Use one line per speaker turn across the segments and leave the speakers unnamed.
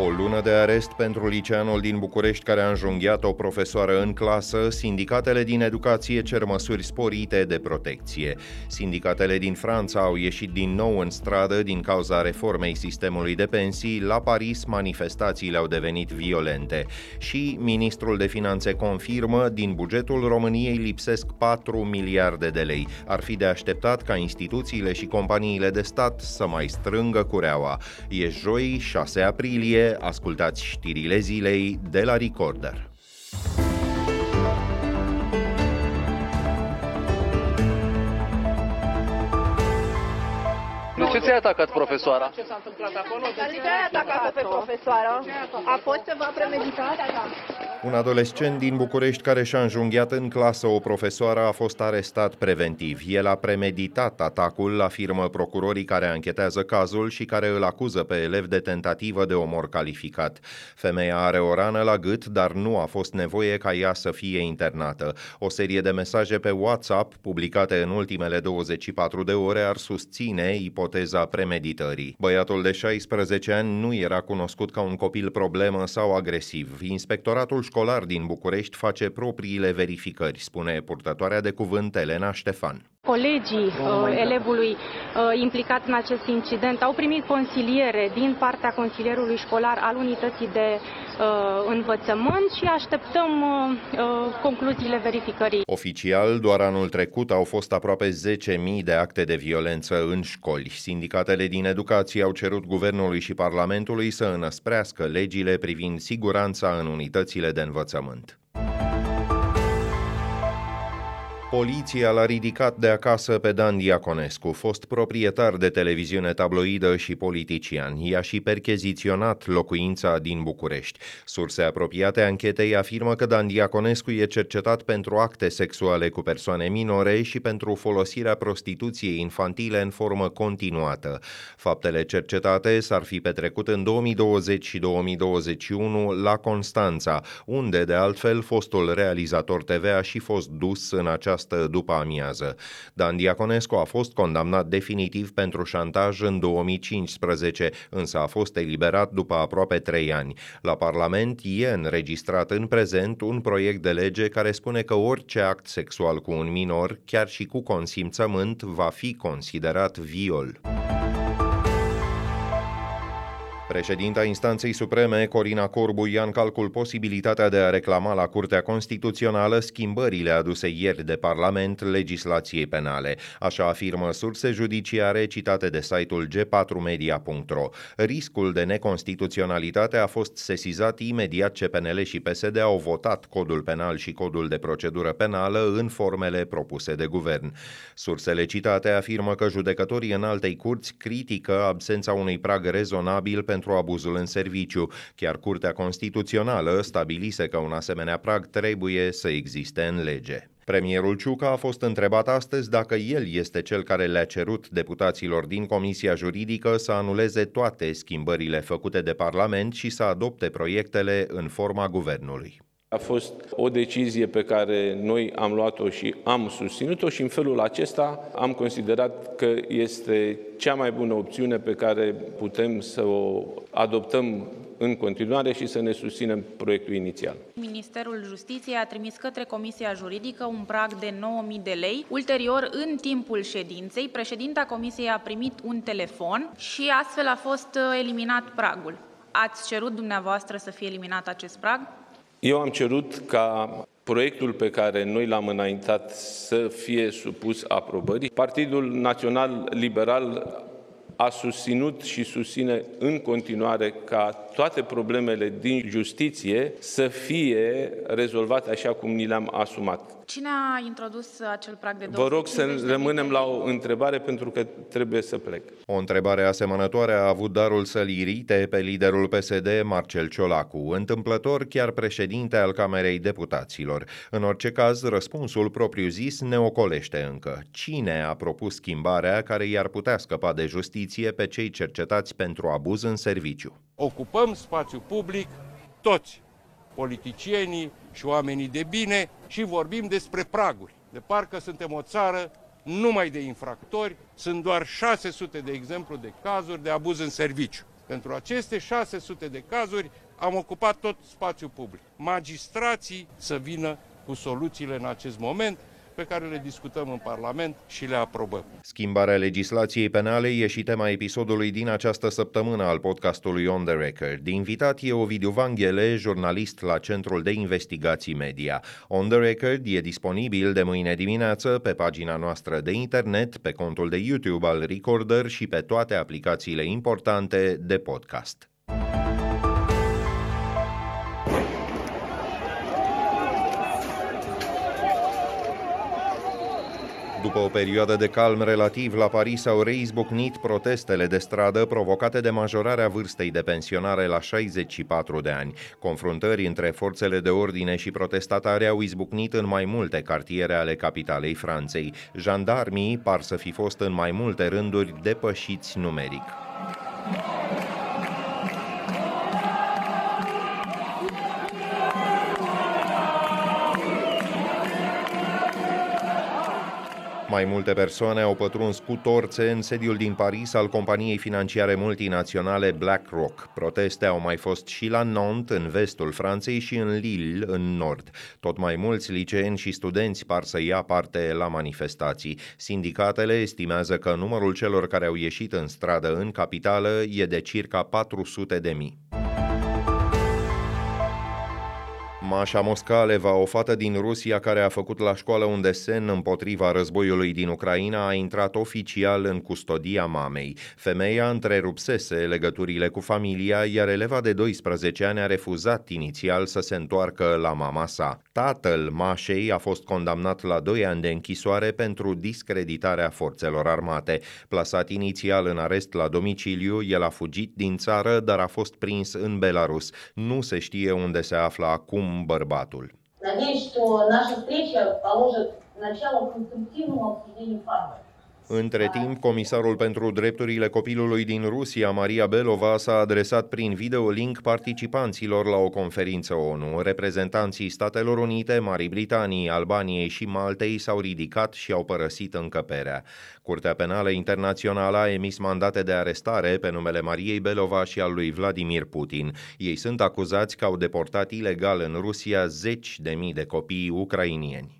O lună de arest pentru liceanul din București care a înjunghiat o profesoară în clasă, sindicatele din educație cer măsuri sporite de protecție. Sindicatele din Franța au ieșit din nou în stradă din cauza reformei sistemului de pensii, la Paris manifestațiile au devenit violente. Și ministrul de finanțe confirmă, din bugetul României lipsesc 4 miliarde de lei. Ar fi de așteptat ca instituțiile și companiile de stat să mai strângă cureaua. E joi, 6 aprilie, ascultați știrile zilei de la Recorder.
De ce ți-ai atacat profesoara?
Ce s-a întâmplat acolo? Adică ai atacat pe profesoară? A fost ceva premeditat?
Un adolescent din București care și-a înjunghiat în clasă o profesoară a fost arestat preventiv. El a premeditat atacul, afirmă procurorii care anchetează cazul și care îl acuză pe elev de tentativă de omor calificat. Femeia are o rană la gât, dar nu a fost nevoie ca ea să fie internată. O serie de mesaje pe WhatsApp, publicate în ultimele 24 de ore, ar susține ipoteza premeditării. Băiatul de 16 ani nu era cunoscut ca un copil problemă sau agresiv. Inspectoratul școlar din București face propriile verificări, spune purtătoarea de cuvânt Elena Ștefan.
Colegii uh, elevului uh, implicat în acest incident au primit consiliere din partea consilierului școlar al unității de uh, învățământ și așteptăm uh, uh, concluziile verificării.
Oficial, doar anul trecut au fost aproape 10.000 de acte de violență în școli. Sindicatele din educație au cerut guvernului și Parlamentului să înăsprească legile privind siguranța în unitățile de învățământ. Poliția l-a ridicat de acasă pe Dan Diaconescu, fost proprietar de televiziune tabloidă și politician. I-a și percheziționat locuința din București. Surse apropiate anchetei afirmă că Dan Diaconescu e cercetat pentru acte sexuale cu persoane minore și pentru folosirea prostituției infantile în formă continuată. Faptele cercetate s-ar fi petrecut în 2020 și 2021 la Constanța, unde, de altfel, fostul realizator TV a și fost dus în această această după amiază. Dan Diaconescu a fost condamnat definitiv pentru șantaj în 2015, însă a fost eliberat după aproape trei ani. La Parlament e înregistrat în prezent un proiect de lege care spune că orice act sexual cu un minor, chiar și cu consimțământ, va fi considerat viol. Președinta instanței supreme, Corina Corbu, ia în calcul posibilitatea de a reclama la Curtea Constituțională schimbările aduse ieri de Parlament legislației penale. Așa afirmă surse judiciare citate de site-ul g4media.ro. Riscul de neconstituționalitate a fost sesizat imediat ce PNL și PSD au votat codul penal și codul de procedură penală în formele propuse de guvern. Sursele citate afirmă că judecătorii în altei curți critică absența unui prag rezonabil pentru pentru abuzul în serviciu. Chiar Curtea Constituțională stabilise că un asemenea prag trebuie să existe în lege. Premierul Ciuca a fost întrebat astăzi dacă el este cel care le-a cerut deputaților din Comisia Juridică să anuleze toate schimbările făcute de Parlament și să adopte proiectele în forma guvernului.
A fost o decizie pe care noi am luat-o și am susținut-o și în felul acesta am considerat că este cea mai bună opțiune pe care putem să o adoptăm în continuare și să ne susținem proiectul inițial.
Ministerul Justiției a trimis către Comisia Juridică un prag de 9.000 de lei. Ulterior, în timpul ședinței, președinta Comisiei a primit un telefon și astfel a fost eliminat pragul. Ați cerut dumneavoastră să fie eliminat acest prag?
Eu am cerut ca proiectul pe care noi l-am înaintat să fie supus aprobării. Partidul Național Liberal a susținut și susține în continuare ca toate problemele din justiție să fie rezolvate așa cum ni le-am asumat.
Cine a introdus acel prag de
Vă rog să rămânem la o întrebare pentru că trebuie să plec.
O întrebare asemănătoare a avut darul să-l irite pe liderul PSD, Marcel Ciolacu, întâmplător chiar președinte al Camerei Deputaților. În orice caz, răspunsul propriu-zis ne ocolește încă. Cine a propus schimbarea care i-ar putea scăpa de justiție pe cei cercetați pentru abuz în serviciu?
Ocupăm spațiu public toți politicienii și oamenii de bine și vorbim despre praguri. De parcă suntem o țară numai de infractori, sunt doar 600 de exemplu de cazuri de abuz în serviciu. Pentru aceste 600 de cazuri am ocupat tot spațiul public. Magistrații să vină cu soluțiile în acest moment pe care le discutăm în Parlament și le aprobăm.
Schimbarea legislației penale e și tema episodului din această săptămână al podcastului On The Record. Invitat e Ovidiu Vanghele, jurnalist la Centrul de Investigații Media. On The Record e disponibil de mâine dimineață pe pagina noastră de internet, pe contul de YouTube al Recorder și pe toate aplicațiile importante de podcast. După o perioadă de calm relativ, la Paris au reizbucnit protestele de stradă provocate de majorarea vârstei de pensionare la 64 de ani. Confruntări între forțele de ordine și protestatare au izbucnit în mai multe cartiere ale capitalei Franței. Jandarmii par să fi fost în mai multe rânduri depășiți numeric. Mai multe persoane au pătruns cu torțe în sediul din Paris al companiei financiare multinaționale BlackRock. Proteste au mai fost și la Nantes, în vestul Franței, și în Lille, în nord. Tot mai mulți liceeni și studenți par să ia parte la manifestații. Sindicatele estimează că numărul celor care au ieșit în stradă în capitală e de circa 400 de mii. Mașa Moscaleva, o fată din Rusia care a făcut la școală un desen împotriva războiului din Ucraina, a intrat oficial în custodia mamei. Femeia întrerupsese legăturile cu familia, iar eleva de 12 ani a refuzat inițial să se întoarcă la mama sa. Tatăl Mașei a fost condamnat la 2 ani de închisoare pentru discreditarea forțelor armate. Plasat inițial în arest la domiciliu, el a fugit din țară, dar a fost prins în Belarus. Nu se știe unde se află acum bărbatul.
Надеюсь, что наша встреча положит начало конструктивному обсуждению фактов.
Între timp, comisarul pentru drepturile copilului din Rusia, Maria Belova, s-a adresat prin videolink participanților la o conferință ONU. Reprezentanții Statelor Unite, Marii Britanii, Albaniei și Maltei s-au ridicat și au părăsit încăperea. Curtea Penală Internațională a emis mandate de arestare pe numele Mariei Belova și al lui Vladimir Putin. Ei sunt acuzați că au deportat ilegal în Rusia zeci de mii de copii ucrainieni.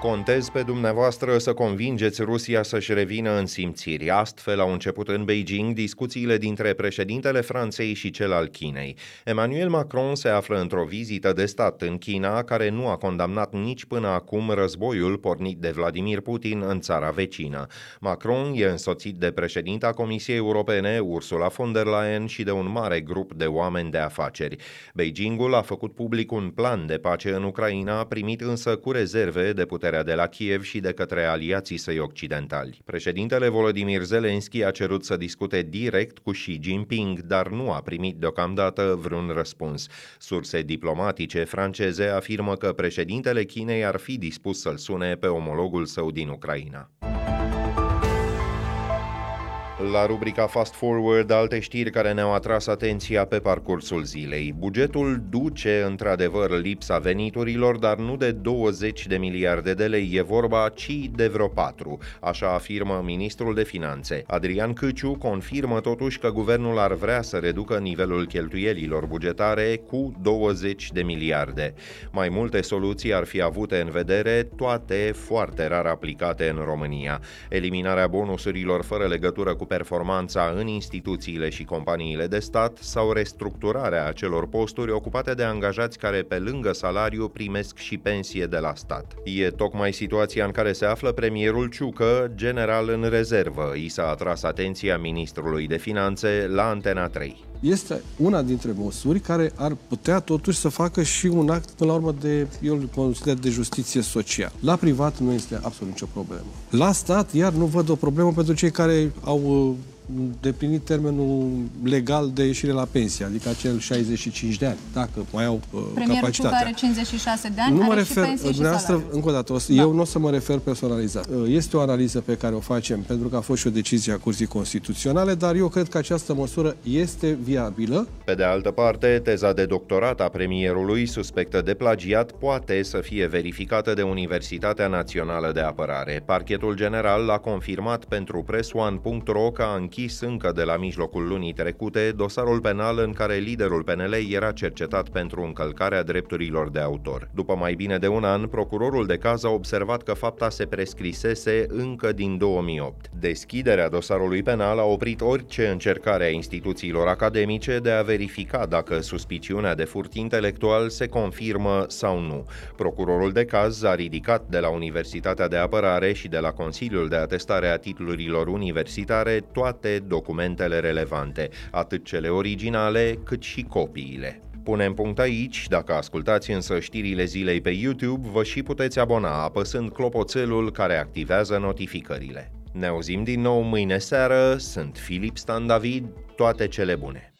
Contez pe dumneavoastră să convingeți Rusia să-și revină în simțiri. Astfel au început în Beijing discuțiile dintre președintele Franței și cel al Chinei. Emmanuel Macron se află într-o vizită de stat în China, care nu a condamnat nici până acum războiul pornit de Vladimir Putin în țara vecină. Macron e însoțit de președinta Comisiei Europene, Ursula von der Leyen, și de un mare grup de oameni de afaceri. Beijingul a făcut public un plan de pace în Ucraina, primit însă cu rezerve de putere puterea de la Kiev și de către aliații săi occidentali. Președintele Volodymyr Zelensky a cerut să discute direct cu Xi Jinping, dar nu a primit deocamdată vreun răspuns. Surse diplomatice franceze afirmă că președintele Chinei ar fi dispus să-l sune pe omologul său din Ucraina. La rubrica Fast Forward, alte știri care ne-au atras atenția pe parcursul zilei. Bugetul duce într-adevăr lipsa veniturilor, dar nu de 20 de miliarde de lei e vorba, ci de vreo 4, așa afirmă ministrul de finanțe. Adrian Câciu confirmă totuși că guvernul ar vrea să reducă nivelul cheltuielilor bugetare cu 20 de miliarde. Mai multe soluții ar fi avute în vedere, toate foarte rar aplicate în România. Eliminarea bonusurilor fără legătură cu performanța în instituțiile și companiile de stat sau restructurarea acelor posturi ocupate de angajați care pe lângă salariu primesc și pensie de la stat. E tocmai situația în care se află premierul Ciucă, general în rezervă. I s-a atras atenția ministrului de finanțe la Antena 3
este una dintre măsuri care ar putea totuși să facă și un act, până la urmă, de, eu îl consider, de justiție socială. La privat nu este absolut nicio problemă. La stat, iar nu văd o problemă pentru cei care au uh, deplinit termenul legal de ieșire la pensie, adică acel 65 de ani, dacă mai au uh,
Premierul
capacitatea.
are 56 de ani,
nu mă
are
refer,
și pensie și
dumneavoastră,
salariu.
încă o dată, o să,
Da.
eu nu o să mă refer personalizat. Uh, Este o analiză pe care o facem pentru că a fost și o decizie a Curții Constituționale, dar eu cred că această măsură este viabilă.
Pe de altă parte, teza de doctorat a premierului, suspectă de plagiat, poate să fie verificată de Universitatea Națională de Apărare. Parchetul general l-a confirmat pentru pressone.ro că a închis deschis încă de la mijlocul lunii trecute dosarul penal în care liderul PNL era cercetat pentru încălcarea drepturilor de autor. După mai bine de un an, procurorul de caz a observat că fapta se prescrisese încă din 2008. Deschiderea dosarului penal a oprit orice încercare a instituțiilor academice de a verifica dacă suspiciunea de furt intelectual se confirmă sau nu. Procurorul de caz a ridicat de la Universitatea de Apărare și de la Consiliul de Atestare a Titlurilor Universitare toate documentele relevante, atât cele originale cât și copiile. Punem punct aici, dacă ascultați însă știrile zilei pe YouTube, vă și puteți abona apăsând clopoțelul care activează notificările. Ne auzim din nou mâine seară, sunt Filip Stan David, toate cele bune!